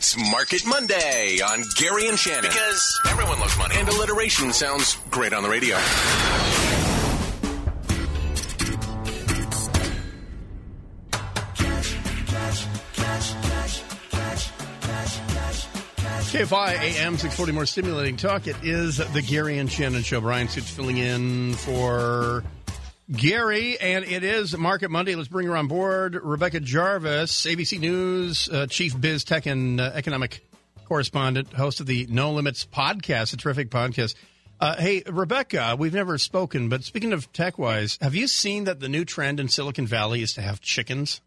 It's Market Monday on Gary and Shannon. Because everyone loves money. And alliteration sounds great on the radio. KFI AM 640 more stimulating talk. It is the Gary and Shannon show. Bryan Suits filling in for Gary, and it is Market Monday. Let's bring her on board. Rebecca Jarvis, ABC News uh, chief biz tech and uh, economic correspondent, host of the No Limits podcast, a terrific podcast. Uh, hey, Rebecca, we've never spoken, but speaking of tech wise, have you seen that the new trend in Silicon Valley is to have chickens?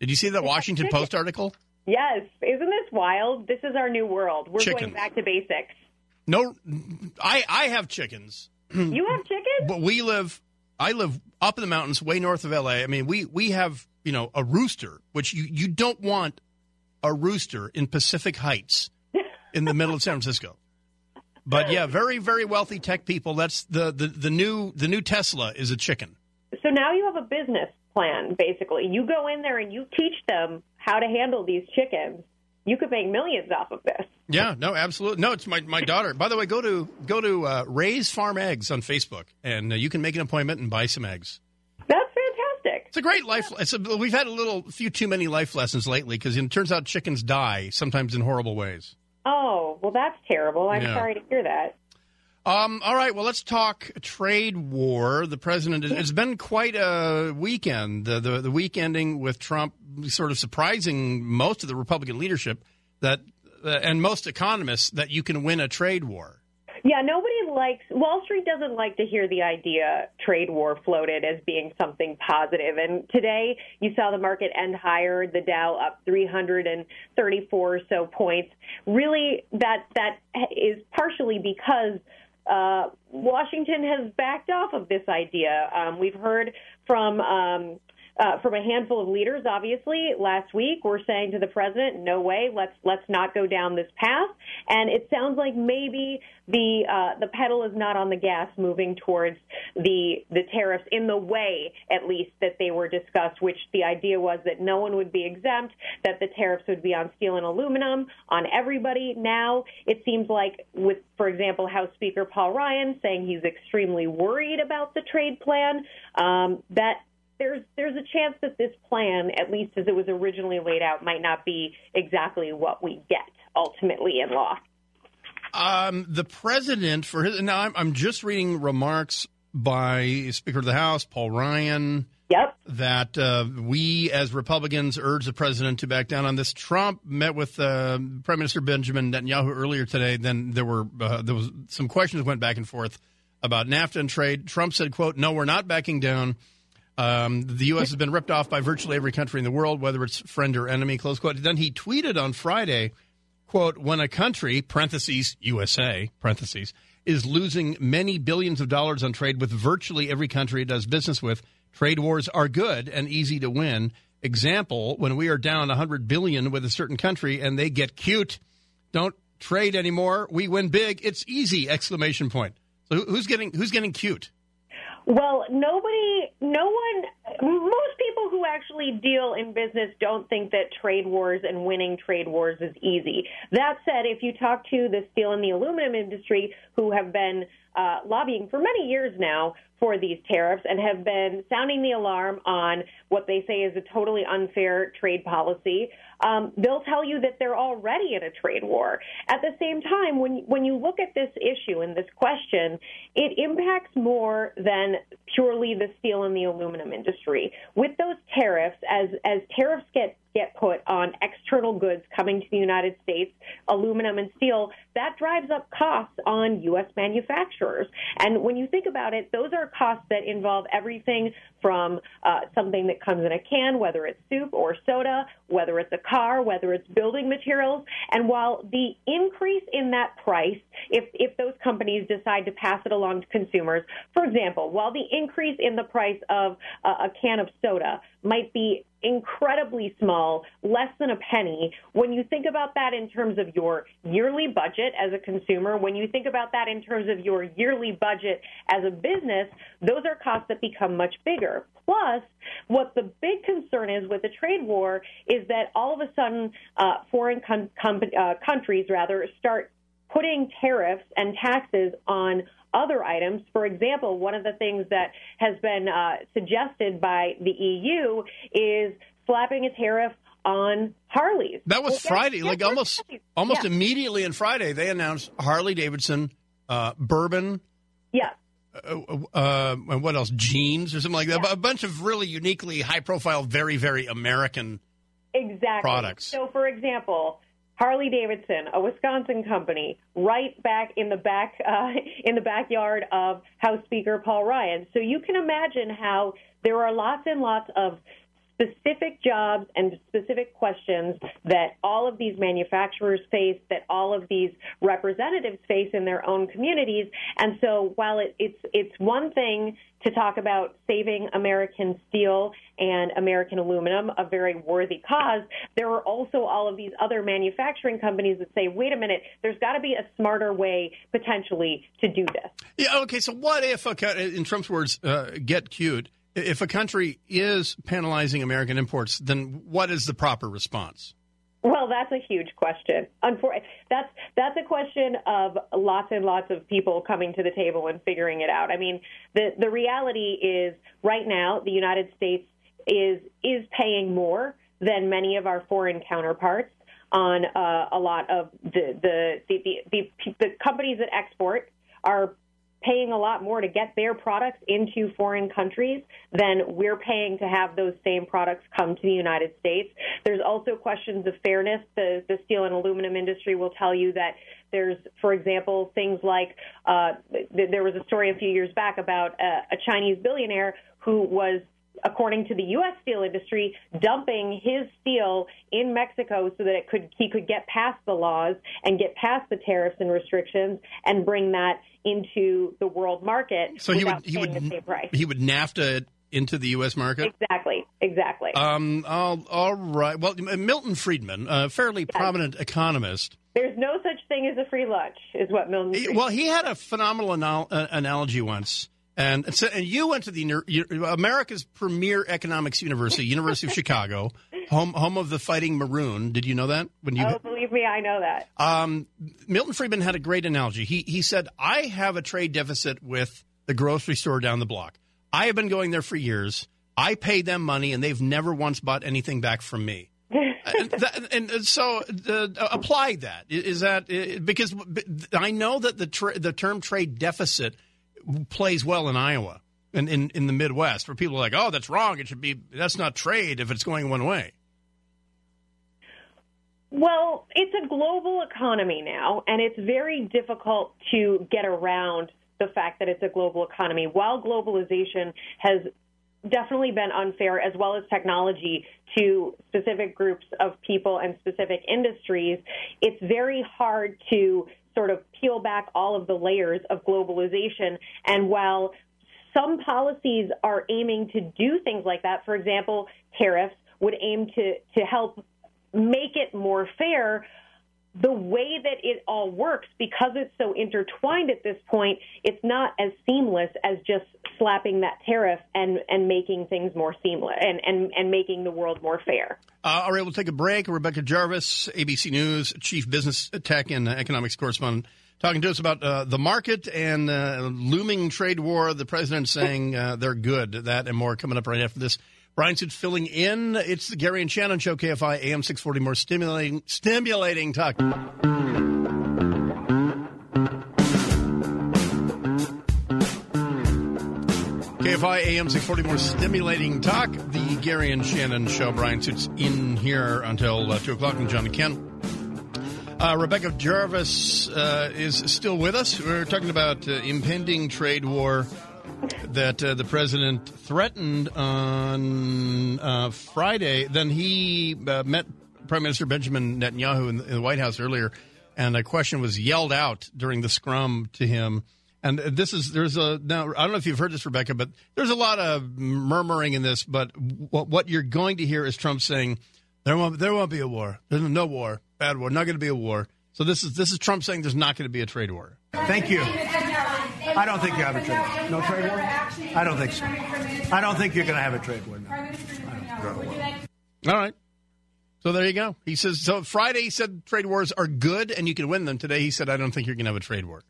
Did you see that Washington. Post article? Yes. Isn't this wild? This is our new world. We're going back to basics. No, I I have chickens, You have chickens? but we live. I live up in the mountains, way north of LA. I mean, we we have you know a rooster, which you you don't want a rooster in Pacific Heights, in the middle of San Francisco. But yeah, very very wealthy tech people. That's the the the new the new Tesla is a chicken. So now you have a business plan, basically. You go in there and you teach them how to handle these chickens. You could make millions off of this. Yeah, no, absolutely. No, it's my, my daughter. By the way, go to go to uh, Raise Farm Eggs on Facebook, and uh, you can make an appointment and buy some eggs. That's fantastic. It's a great life. It's a, we've had a little few too many life lessons lately because it turns out chickens die sometimes in horrible ways. Oh, well, that's terrible. I'm Yeah. sorry to hear that. Um, all right, well, let's talk trade war. The president, it's been quite a weekend. The, the, the week ending with Trump sort of surprising most of the Republican leadership that, and most economists that you can win a trade war. Yeah, nobody likes Wall Street doesn't like to hear the idea trade war floated as being something positive. And today you saw the market end higher, the Dow up 334 or so points. Really, that that is partially because uh, Washington has backed off of this idea. Um, we've heard from. Um, uh, from a handful of leaders, obviously, last week, we're saying to the president, "No way, let's let's not go down this path." And it sounds like maybe the uh, the pedal is not on the gas, moving towards the the tariffs in the way, at least that they were discussed. Which the idea was that no one would be exempt, that the tariffs would be on steel and aluminum, on everybody. Now it seems like, with for example, House Speaker Paul Ryan saying he's extremely worried about the trade plan, um, that there's there's a chance that this plan, at least as it was originally laid out, might not be exactly what we get ultimately in law. Um, the president for his now, I'm, I'm just reading remarks by Speaker of the House Paul Ryan Yep. that uh, we as Republicans urge the president to back down on this. Trump met with uh, Prime Minister Benjamin Netanyahu earlier today. Then there were uh, there was some questions went back and forth about NAFTA and trade. Trump said, "quote No, we're not backing down." Um, the U.S. has been ripped off by virtually every country in the world, whether it's friend or enemy. Close quote. Then he tweeted on Friday, "quote When a country (parentheses USA) parentheses is losing many billions of dollars on trade with virtually every country it does business with, trade wars are good and easy to win. Example: When we are down 100 billion with a certain country and they get cute, don't trade anymore. We win big. It's easy! Exclamation point. So who's getting who's getting cute? Well, nobody, no one, most people who actually deal in business don't think that trade wars and winning trade wars is easy. That said, if you talk to the steel and the aluminum industry who have been uh, lobbying for many years now for these tariffs and have been sounding the alarm on what they say is a totally unfair trade policy, um, they'll tell you that they're already in a trade war. At the same time, when when you look at this issue and this question, it impacts more than purely the steel and the aluminum industry. With those tariffs, as as tariffs get get put on external goods coming to the United States, aluminum and steel, that drives up costs on U.S. manufacturers. And when you think about it, those are costs that involve everything from uh, something that comes in a can, whether it's soup or soda, whether it's a car, whether it's building materials. And while the increase in that price, if, if those companies decide to pass it along to consumers, for example, while the increase in the price of uh, a can of soda might be incredibly small, less than a penny. When you think about that in terms of your yearly budget as a consumer, when you think about that in terms of your yearly budget as a business, those are costs that become much bigger. Plus, what the big concern is with the trade war is that all of a sudden uh, foreign com- com- uh, countries rather start putting tariffs and taxes on other items. For example, one of the things that has been uh, suggested by the EU is slapping a tariff on Harleys. That was well, Friday, like almost almost yeah. immediately on Friday, they announced Harley Davidson, uh, bourbon. Yeah. Uh, uh, what else? Jeans or something like that. Yeah. A bunch of really uniquely high profile, very, very American exactly. products. So, for example, Harley Davidson, a Wisconsin company, right back in the back uh, in the backyard of House Speaker Paul Ryan. So you can imagine how there are lots and lots of specific jobs and specific questions that all of these manufacturers face, that all of these representatives face in their own communities. And so while it, it's it's one thing to talk about saving American steel and American aluminum, a very worthy cause, there are also all of these other manufacturing companies that say, wait a minute, there's got to be a smarter way potentially to do this. Yeah, okay, so what if, in Trump's words, uh, get cute, if a country is penalizing American imports, then what is the proper response? Well, that's a huge question. That's that's a question of lots and lots of people coming to the table and figuring it out. I mean, the the reality is right now the United States is is paying more than many of our foreign counterparts on uh, a lot of the the, the the the the companies that export are paying a lot more to get their products into foreign countries than we're paying to have those same products come to the United States. There's also questions of fairness. The, the steel and aluminum industry will tell you that there's, for example, things like uh, th- there was a story a few years back about a, a Chinese billionaire who was according to the U.S. steel industry, dumping his steel in Mexico so that it could he could get past the laws and get past the tariffs and restrictions and bring that into the world market. So he would he would he would NAFTA it into the U.S. market. Exactly. Exactly. Um. All, all right. Well, Milton Friedman, a fairly yes. prominent economist. There's no such thing as a free lunch, is what Milton. Friedman well, he had a phenomenal anal- uh, analogy once. And, so, and you went to the America's premier economics university, University of Chicago, home home of the Fighting Maroon. Did you know that? When you oh, believe me, I know that. Um, Milton Friedman had a great analogy. He he said, "I have a trade deficit with the grocery store down the block. I have been going there for years. I pay them money, and they've never once bought anything back from me." and, that, and, so uh, apply that. Is that because I know that the tra- the term trade deficit plays well in Iowa and in, in the Midwest, where people are like, oh, that's wrong. It should be, that's not trade if it's going one way. Well, it's a global economy now, and it's very difficult to get around the fact that it's a global economy. While globalization has definitely been unfair, as well as technology, to specific groups of people and specific industries, it's very hard to sort of peel back all of the layers of globalization. And while some policies are aiming to do things like that, for example, tariffs would aim to, to help make it more fair the way that it all works, because it's so intertwined at this point, it's not as seamless as just slapping that tariff and, and making things more seamless and, and, and making the world more fair. Uh, all right, we'll take a break. Rebecca Jarvis, ABC News, Chief Business Tech and Economics Correspondent, talking to us about uh, the market and uh, looming trade war. The president saying uh, they're good. That and more coming up right after this. Bryan Suits filling in. It's the Gary and Shannon Show, KFI AM 640. More stimulating, stimulating talk. KFI AM 640, more stimulating talk. The Gary and Shannon Show. Bryan Suits in here until uh, 2 o'clock, and John Ken. Uh, Rebecca Jarvis uh, is still with us. We're talking about uh, impending trade war that uh, the president threatened on uh, Friday. Then he uh, met Prime Minister Benjamin Netanyahu in the, in the, White House earlier, and a question was yelled out during the scrum to him. And this is there's a now I don't know if you've heard this, Rebecca, but there's a lot of murmuring in this. But what what you're going to hear is Trump saying there won't there won't be a war. There's no war, bad war, not going to be a war. So this is this is Trump saying there's not going to be a trade war. Thank you. I don't think you have a trade war. No trade war? I don't think so. I don't think you're going to have a trade war. No. All right. So there you go. He says so. Friday he said trade wars are good and you can win them. Today he said I don't think you're going to have a trade war.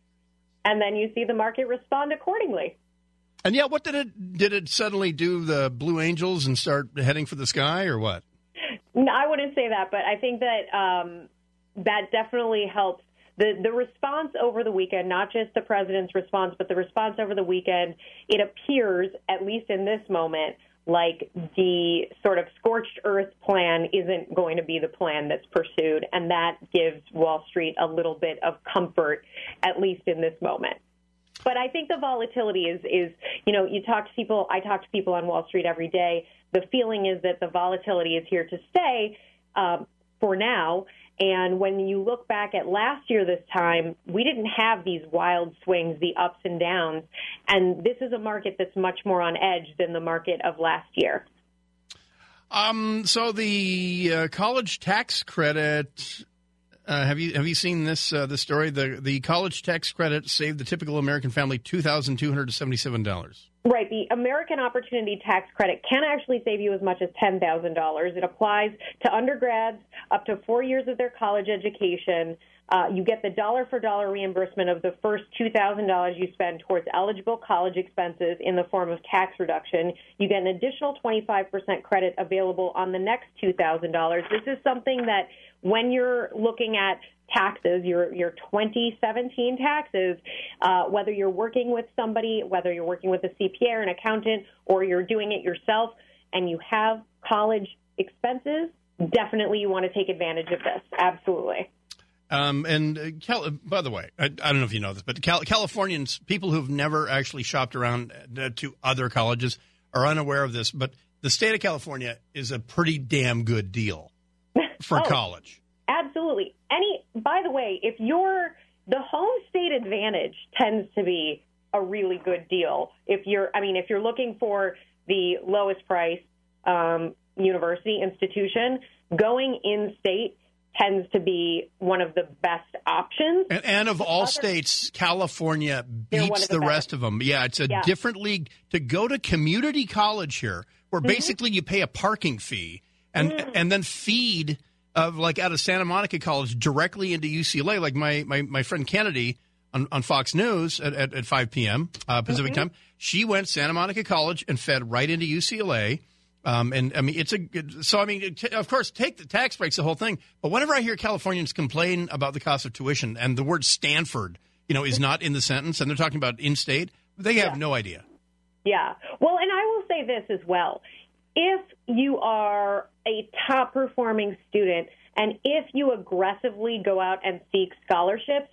And then you see the market respond accordingly. And yeah, what did it did it suddenly do? The Blue Angels and start heading for the sky, or what? No, I wouldn't say that, but I think that um, that definitely helps the the response over the weekend, not just the president's response, but the response over the weekend. It appears, at least in this moment, like the sort of scorched earth plan isn't going to be the plan that's pursued, and that gives Wall Street a little bit of comfort, at least in this moment. But I think the volatility is is you know you talk to people. I talk to people on Wall Street every day. The feeling is that the volatility is here to stay um, for now, and when you look back at last year this time, we didn't have these wild swings, the ups and downs. And this is a market that's much more on edge than the market of last year. Um, so the uh, college tax credit. Uh, have you have you seen this uh, story? The the college tax credit saved the typical American family two thousand two hundred seventy seven dollars. Right. The American Opportunity Tax Credit can actually save you as much as $10,000. It applies to undergrads up to four years of their college education. Uh, you get the dollar for dollar reimbursement of the first $2,000 you spend towards eligible college expenses in the form of tax reduction. You get an additional 25% credit available on the next $2,000. This is something that when you're looking at taxes, your your 2017 taxes, uh, whether you're working with somebody, whether you're working with a CPA or an accountant, or you're doing it yourself, and you have college expenses, definitely you want to take advantage of this. Absolutely. Um, and uh, Cal- by the way, I, I, don't know if you know this, but Cal- Californians, people who've never actually shopped around uh, to other colleges, are unaware of this. But the state of California is a pretty damn good deal for oh, college. Absolutely. Any by the way, if you're the home state advantage tends to be a really good deal. If you're I mean, if you're looking for the lowest price um, university institution, going in state tends to be one of the best options. And, and of all states, California beats the, the rest of them. Yeah, it's a yeah. different league. To go to community college here, where mm-hmm. basically you pay a parking fee and mm. and then feed of like out of Santa Monica College directly into UCLA. Like my my, my friend Kennedy on, on Fox News at, at, at 5 p.m. Uh, Pacific mm-hmm. time, she went Santa Monica College and fed right into UCLA. Um, and I mean, it's a good, so I mean, t- of course, take the tax breaks, the whole thing. But whenever I hear Californians complain about the cost of tuition and the word Stanford, you know, is not in the sentence, and they're talking about in state, they have yeah. no idea. Yeah. Well, and I will say this as well if you are a top performing student and if you aggressively go out and seek scholarships,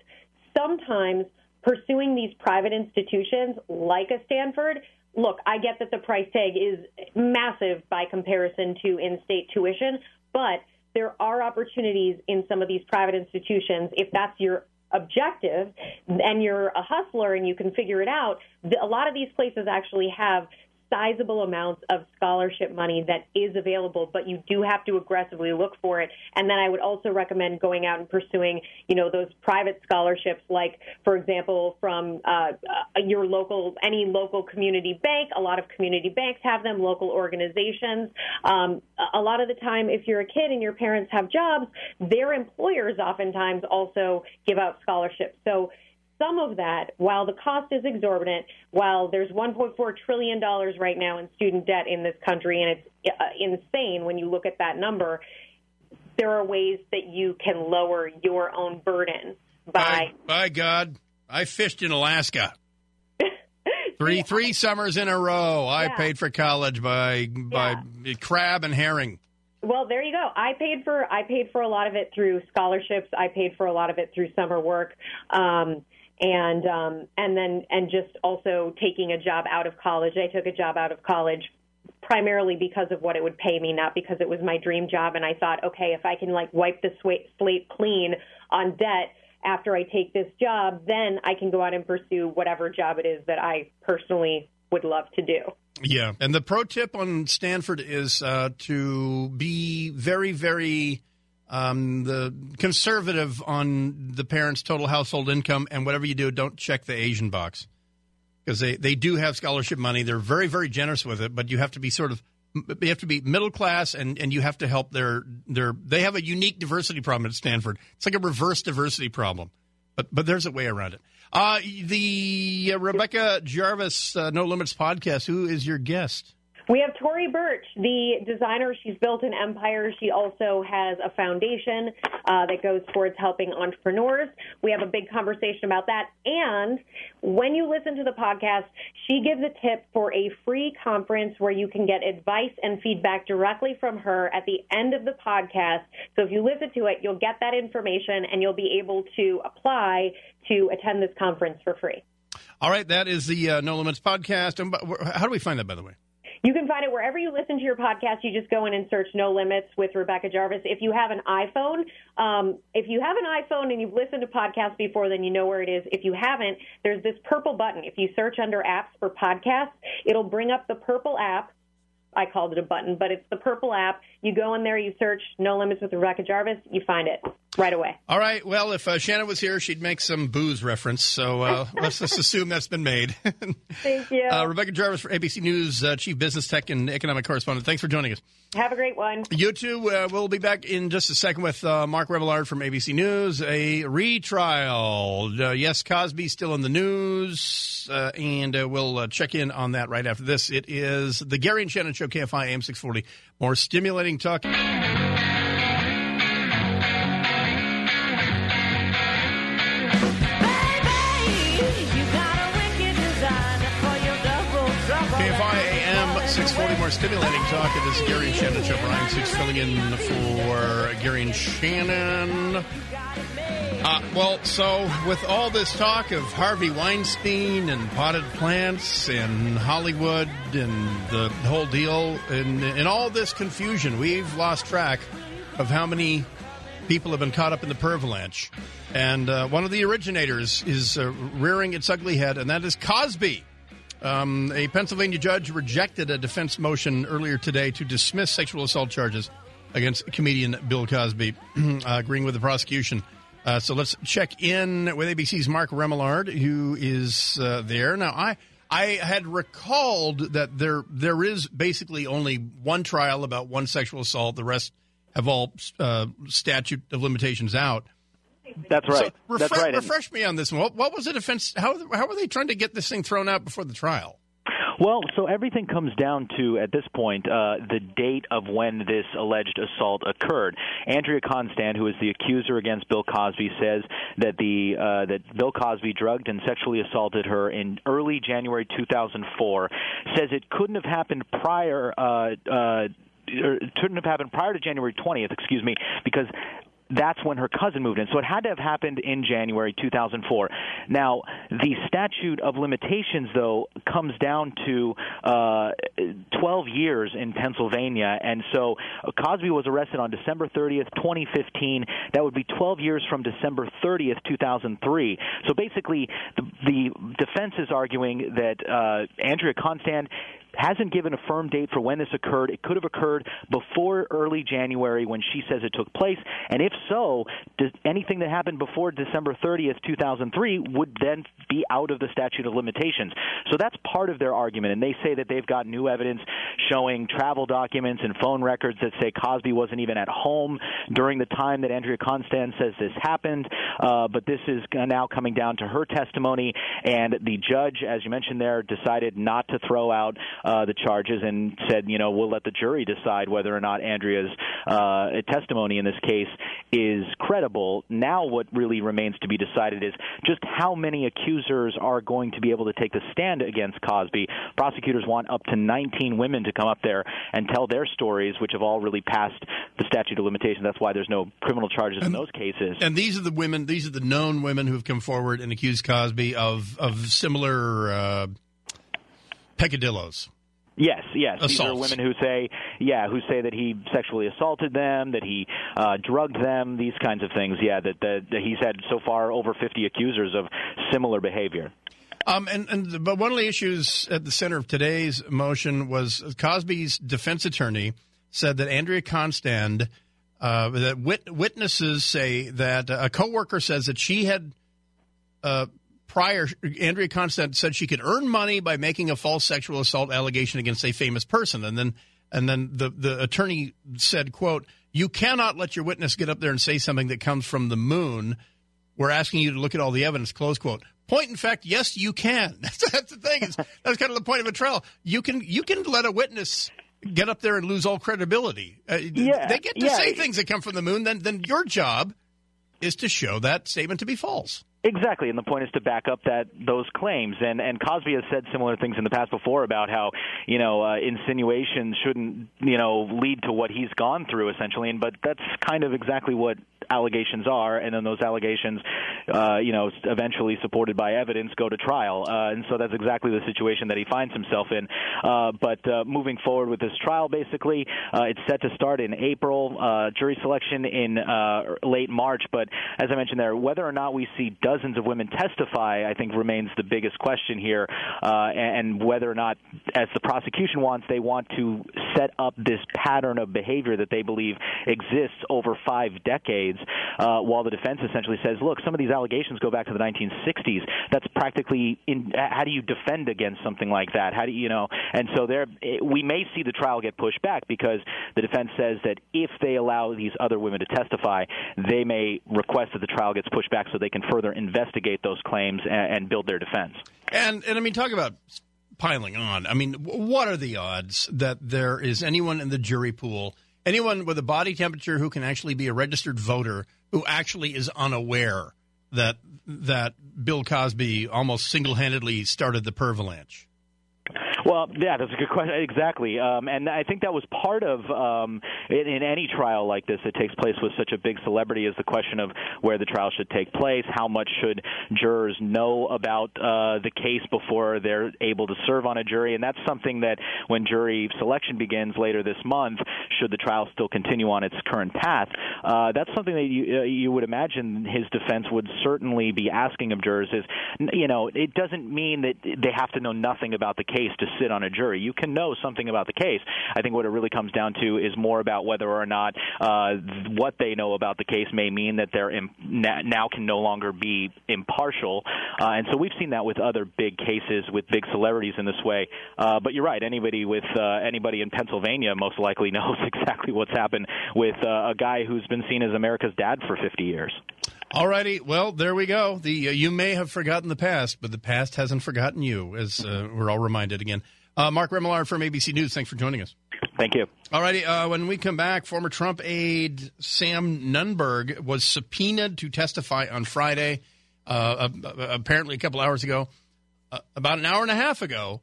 sometimes pursuing these private institutions like a Stanford, look, I get that the price tag is massive by comparison to in state tuition, but there are opportunities in some of these private institutions if that's your objective and you're a hustler and you can figure it out. A lot of these places actually have sizable amounts of scholarship money that is available, but you do have to aggressively look for it. And then I would also recommend going out and pursuing, you know, those private scholarships, like, for example, from uh, your local, any local community bank. A lot of community banks have them, local organizations. Um, a lot of the time, if you're a kid and your parents have jobs, their employers oftentimes also give out scholarships. So some of that, while the cost is exorbitant, while there's 1.4 trillion dollars right now in student debt in this country, and it's uh, insane when you look at that number, there are ways that you can lower your own burden by. By, by God, I fished in Alaska. three three summers in a row. I yeah. paid for college by by yeah. crab and herring. Well, there you go. I paid for I paid for a lot of it through scholarships. I paid for a lot of it through summer work. Um, and um, and then and just also taking a job out of college. I took a job out of college primarily because of what it would pay me, not because it was my dream job. And I thought, okay, if I can like wipe the slate clean on debt after I take this job, then I can go out and pursue whatever job it is that I personally would love to do. Yeah. And the pro tip on Stanford is uh, to be very, very um, the conservative on the parents' total household income, and whatever you do, don't check the Asian box because they, they do have scholarship money. They're very, very generous with it, but you have to be sort of you have to be middle class and, and you have to help their their they have a unique diversity problem at Stanford. It's like a reverse diversity problem. But but there's a way around it. Uh, the uh, Rebecca Jarvis uh, No Limits podcast. Who is your guest? We have Tory Burch, the designer. She's built an empire. She also has a foundation uh, that goes towards helping entrepreneurs. We have a big conversation about that. And when you listen to the podcast, she gives a tip for a free conference where you can get advice and feedback directly from her at the end of the podcast. So if you listen to it, you'll get that information and you'll be able to apply to attend this conference for free. All right, that is the uh, No Limits podcast. How do we find that, by the way? You can find it wherever you listen to your podcast. You just go in and search No Limits with Rebecca Jarvis. If you have an iPhone, um, if you have an iPhone and you've listened to podcasts before, then you know where it is. If you haven't, there's this purple button. If you search under apps for podcasts, it'll bring up the purple app I called it a button, but it's the purple app. You go in there, you search No Limits with Rebecca Jarvis, you find it right away. All right. Well, if uh, Shannon was here, she'd make some booze reference. So uh, let's just assume that's been made. Thank you. Uh, Rebecca Jarvis for ABC News, uh, Chief Business Tech and Economic Correspondent. Thanks for joining us. Have a great one. You too. Uh, we'll be back in just a second with uh, Mark Remillard from ABC News. A retrial. yes, Cosby still in the news, and we'll check in on that right after this. It is the Gary and Shannon Show, KFI AM 640. More stimulating talk. More stimulating talk. It is Gary and Shannon Show. Bryan Six filling in for Gary and Shannon. Uh, well, so with all this talk of Harvey Weinstein and potted plants and Hollywood and the whole deal, and, and all this confusion, we've lost track of how many people have been caught up in the pervalanche. And uh, one of the originators is uh, rearing its ugly head, and that is Cosby. Um, a Pennsylvania judge rejected a defense motion earlier today to dismiss sexual assault charges against comedian Bill Cosby, uh, agreeing with the prosecution. Uh, so let's check in with ABC's Mark Remillard, who is uh, there now. I I had recalled that there there is basically only one trial about one sexual assault. The rest have all uh, statute of limitations out. That's right. So That's right. Refresh me on this one. What, what was the defense? How how were they trying to get this thing thrown out before the trial? Well, so everything comes down to, at this point, uh, the date of when this alleged assault occurred. Andrea Constand, who is the accuser against Bill Cosby, says that the uh, that Bill Cosby drugged and sexually assaulted her in early January 2004. Says it couldn't have happened prior. Uh, uh, it couldn't have happened prior to January 20th, excuse me, because that's when her cousin moved in. So it had to have happened in January 2004. Now, the statute of limitations, though, comes down to uh, 12 years in Pennsylvania. And so uh, Cosby was arrested on December 30th, 2015. That would be 12 years from December 30th, 2003. So basically, the, the defense is arguing that uh, Andrea Constand hasn't given a firm date for when this occurred. It could have occurred before early January when she says it took place. And if so, anything that happened before December 30th, 2003 would then be out of the statute of limitations. So that's part of their argument. And they say that they've got new evidence showing travel documents and phone records that say Cosby wasn't even at home during the time that Andrea Constand says this happened. Uh, but this is now coming down to her testimony. And the judge, as you mentioned there, decided not to throw out uh, the charges and said, you know, we'll let the jury decide whether or not Andrea's uh, testimony in this case is credible. Now, what really remains to be decided is just how many accusers are going to be able to take the stand against Cosby. Prosecutors want up to 19 women to come up there and tell their stories, which have all really passed the statute of limitations. That's why there's no criminal charges and, in those cases. And these are the women; these are the known women who have come forward and accused Cosby of of similar uh, peccadillos. Yes, yes. Assaults. These are women who say, yeah, who say that he sexually assaulted them, that he uh, drugged them, these kinds of things. Yeah, that, that, that he's had so far over 50 accusers of similar behavior. Um, and, and but one of the issues at the center of today's motion was Cosby's defense attorney said that Andrea Constand, uh, that wit- witnesses say that a coworker says that she had uh, prior. Andrea Constand said she could earn money by making a false sexual assault allegation against a famous person, and then and then the the attorney said, "quote You cannot let your witness get up there and say something that comes from the moon." We're asking you to look at all the evidence. Close quote. Point in fact, yes, you can. That's, that's the thing. Is that's kind of the point of a trial. You can you can let a witness get up there and lose all credibility. Uh, Yeah, they get to yeah. say things that come from the moon. Then then your job is to show that statement to be false. Exactly, and the point is to back up that those claims. And and Cosby has said similar things in the past before about how you know uh, insinuations shouldn't you know lead to what he's gone through essentially. And but that's kind of exactly what allegations are, and then those allegations, uh, you know, eventually supported by evidence, go to trial. Uh, and so that's exactly the situation that he finds himself in. Uh, but uh, moving forward with this trial, basically, uh, it's set to start in April. Uh, jury selection in uh, late March. But as I mentioned there, whether or not we see dozens of women testify, I think remains the biggest question here, uh, and whether or not, as the prosecution wants, they want to set up this pattern of behavior that they believe exists over five decades, uh, while the defense essentially says, look, some of these allegations go back to the 1960s. That's practically in. How do you defend against something like that? How do you, know? And so there, we may see the trial get pushed back because the defense says that if they allow these other women to testify, they may request that the trial gets pushed back so they can further investigate those claims and, and build their defense. And and I mean, talk about piling on. I mean, what are the odds that there is anyone in the jury pool, anyone with a body temperature who can actually be a registered voter who actually is unaware that that Bill Cosby almost single handedly started the pervalanche? Well, yeah, that's a good question. Exactly, um, and I think that was part of um, in, in any trial like this that takes place with such a big celebrity is the question of where the trial should take place. How much should jurors know about uh, the case before they're able to serve on a jury? And that's something that when jury selection begins later this month, should the trial still continue on its current path, uh, that's something that you uh, you would imagine his defense would certainly be asking of jurors. Is you know, it doesn't mean that they have to know nothing about the case to sit on a jury. You can know something about the case. I think what it really comes down to is more about whether or not uh, what they know about the case may mean that they're Im- na- now can no longer be impartial. Uh, and so we've seen that with other big cases with big celebrities in this way. Uh, but you're right. Anybody with uh, anybody in Pennsylvania most likely knows exactly what's happened with uh, a guy who's been seen as America's dad for 50 years. All righty. Well, there we go. The uh, you may have forgotten the past, but the past hasn't forgotten you, as uh, we're all reminded again. Uh, Mark Remillard from ABC News. Thanks for joining us. Thank you. All righty. Uh, when we come back, former Trump aide Sam Nunberg was subpoenaed to testify on Friday. Uh, uh, apparently, a couple hours ago, uh, about an hour and a half ago,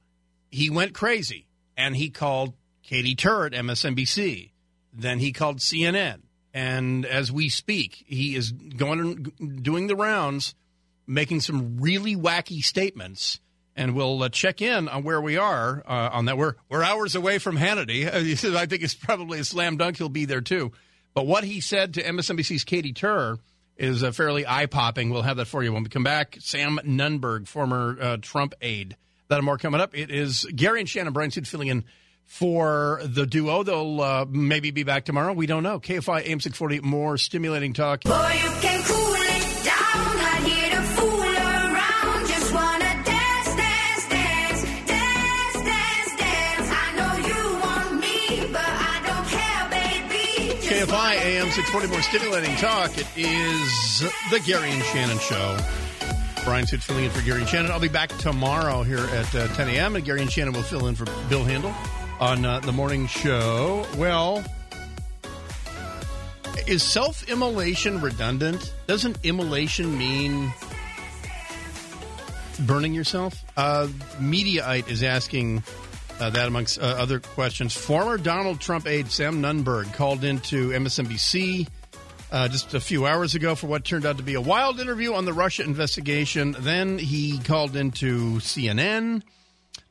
he went crazy and he called Katie Tur at MSNBC. Then he called CNN. And as we speak, he is going and doing the rounds, making some really wacky statements. And we'll uh, check in on where we are uh, on that. We're we're hours away from Hannity. I think it's probably a slam dunk. He'll be there too. But what he said to MSNBC's Katie Tur is uh, fairly eye popping. We'll have that for you when we come back. Sam Nunberg, former uh, Trump aide. That and more coming up. It is Gary and Shannon Suit filling in for the duo. They'll uh, maybe be back tomorrow. We don't know. KFI AM 640, more stimulating talk. Boy, you can cool it down. Not here to fool around. Just wanna dance, dance, dance, dance, dance, dance. I know you want me, but I don't care, baby. Just KFI AM 640, more stimulating talk. It is the Gary and Shannon Show. Bryan Suit filling in for Gary and Shannon. I'll be back tomorrow here at uh, 10 a.m. and Gary and Shannon will fill in for Bill Handel on uh, the morning show. Well, is self-immolation redundant? Doesn't immolation mean burning yourself? Uh, Mediaite is asking uh, that amongst uh, other questions. Former Donald Trump aide Sam Nunberg called into MSNBC uh, just a few hours ago for what turned out to be a wild interview on the Russia investigation. Then he called into CNN.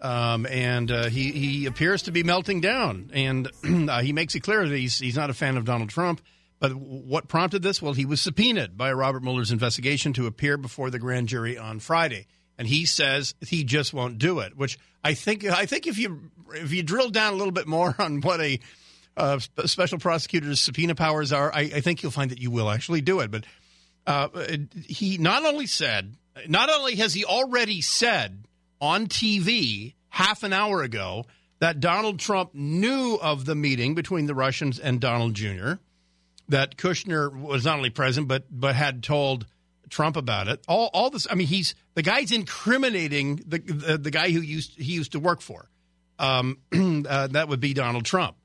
Um, and uh, he, he appears to be melting down. And uh, he makes it clear that he's, he's not a fan of Donald Trump. But what prompted this? Well, he was subpoenaed by Robert Mueller's investigation to appear before the grand jury on Friday. And he says he just won't do it, which I think I think if you if you drill down a little bit more on what a uh, special prosecutor's subpoena powers are, I, I think you'll find that you will actually do it. But uh, he not only said, not only has he already said on TV half an hour ago that Donald Trump knew of the meeting between the Russians and Donald Jr., that Kushner was not only present but but had told Trump about it. All all this. I mean, he's the guy's incriminating the the, the guy who used he used to work for. Um, uh, that would be Donald Trump.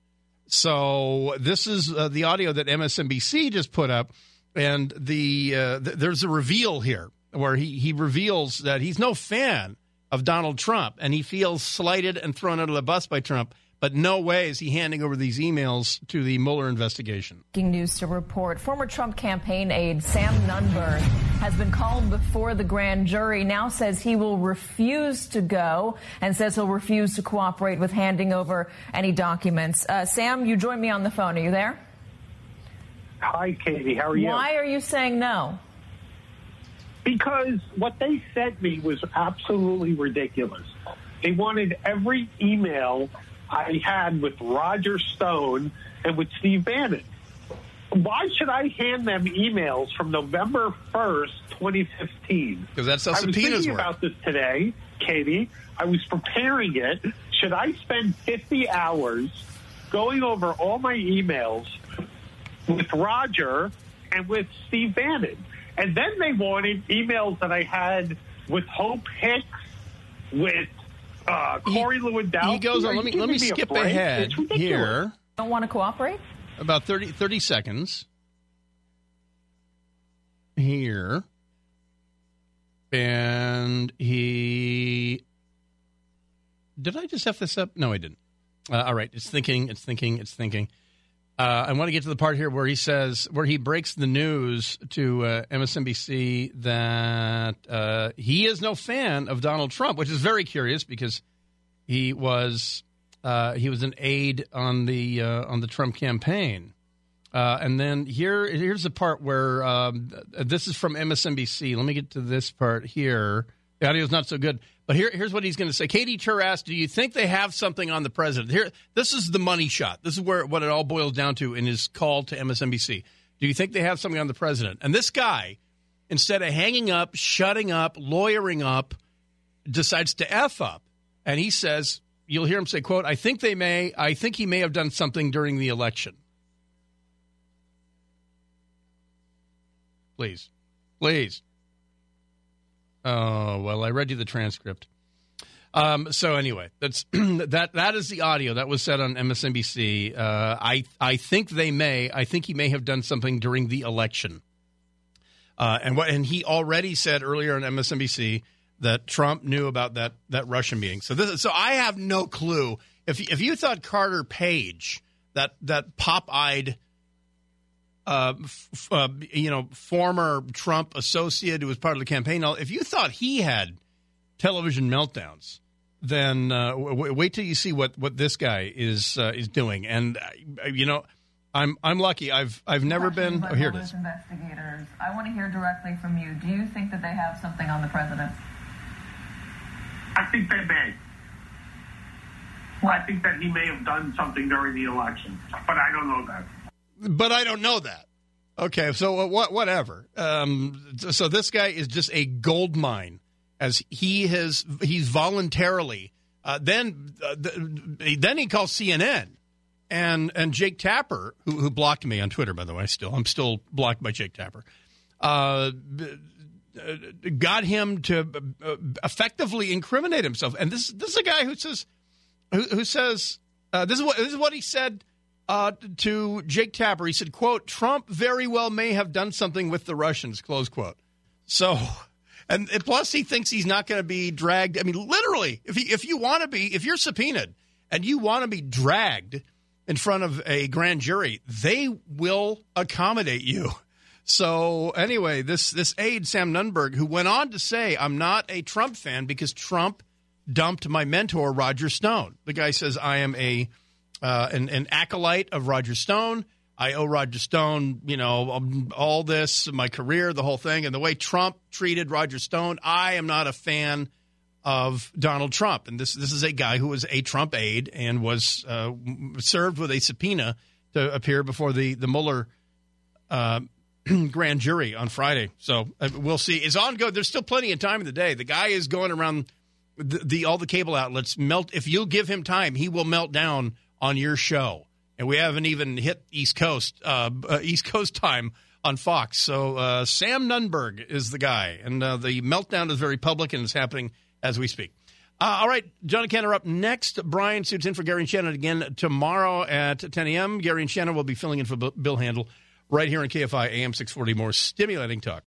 So this is uh, the audio that MSNBC just put up, and the uh, th- there's a reveal here where he he reveals that he's no fan of Donald Trump, and he feels slighted and thrown under the bus by Trump. But no way is he handing over these emails to the Mueller investigation. Breaking news to report. Former Trump campaign aide Sam Nunberg has been called before the grand jury, now says he will refuse to go and says he'll refuse to cooperate with handing over any documents. Uh, Sam, you join me on the phone. Are you there? Hi, Katie. How are you? Why are you saying no? Because what they sent me was absolutely ridiculous. They wanted every email I had with Roger Stone and with Steve Bannon. Why should I hand them emails from November 1st, 2015? Because that's how I was thinking work. about this today, Katie. I was preparing it. Should I spend 50 hours going over all my emails with Roger and with Steve Bannon? And then they wanted emails that I had with Hope Hicks, with uh, Corey Lewandowski. He goes on. Let me let me skip break? ahead here Don't want to cooperate? about 30, 30 seconds here, and he did. I just have this up? No, I didn't. Uh, all right, it's thinking. It's thinking. It's thinking. Uh, I want to get to the part here where he says, where he breaks the news to uh, MSNBC that uh, he is no fan of Donald Trump, which is very curious because he was uh, he was an aide on the uh, on the Trump campaign. Uh, and then here here's the part where um, this is from MSNBC. Let me get to this part here. The audio's not so good, but here here's what he's going to say. Katie Tur asked, "Do you think they have something on the president?" Here, this is the money shot. This is where what it all boils down to in his call to MSNBC. Do you think they have something on the president? And this guy, instead of hanging up, shutting up, lawyering up, decides to f up, and he says, "You'll hear him say, quote, I think they may. I think he may have done something during the election." Please, please. Oh well, I read you the transcript. Um, so anyway, that's that. That is the audio that was said on MSNBC. Uh, I I think they may. I think he may have done something during the election. Uh, and what and he already said earlier on MSNBC that Trump knew about that that Russian meeting. So this so I have no clue. If if you thought Carter Page that that pop eyed uh, f- uh, you know, former Trump associate who was part of the campaign. Now, if you thought he had television meltdowns, then uh, w- wait till you see what, what this guy is uh, is doing. And uh, you know, I'm I'm lucky. I've I've never been. Oh, here it is. Investigators, I want to hear directly from you. Do you think that they have something on the president? I think they may. Well, I think that he may have done something during the election, but I don't know that. But I don't know that. Okay, so uh, what? Whatever. Um, so this guy is just a gold mine, as he has. He's voluntarily. Uh, then, uh, th- then he calls CNN, and and Jake Tapper, who, who blocked me on Twitter, by the way. Still, I'm still blocked by Jake Tapper. Uh, uh, got him to uh, effectively incriminate himself, and this this is a guy who says who, who says this is what this is what he said uh, to Jake Tapper. He said, "quote Trump very well may have done something with the Russians." Close quote. So, and, plus he thinks he's not going to be dragged. I mean, literally, if he, if you want to be, if you're subpoenaed and you want to be dragged in front of a grand jury, they will accommodate you. So anyway, this this aide Sam Nunberg, who went on to say, "I'm not a Trump fan because Trump dumped my mentor, Roger Stone. The guy says I am a uh, an, an acolyte of Roger Stone. I owe Roger Stone, you know, um, all this, my career, the whole thing, and the way Trump treated Roger Stone. I am not a fan of Donald Trump, and this this is a guy who was a Trump aide and was uh, served with a subpoena to appear before the the Mueller uh, grand jury on Friday. So uh, we'll see. It's on. There's still plenty of time in the day. The guy is going around the, the all the cable outlets. Melt if you give him time, he will melt down on your show. And we haven't even hit East Coast uh, uh, East Coast time on Fox. So uh, Sam Nunberg is the guy, and uh, the meltdown is very public and is happening as we speak. Uh, all right, John and Ken are up next. Bryan Suits in for Gary and Shannon again tomorrow at 10 a.m. Gary and Shannon will be filling in for Bill Handel right here on KFI AM 640. More stimulating talk.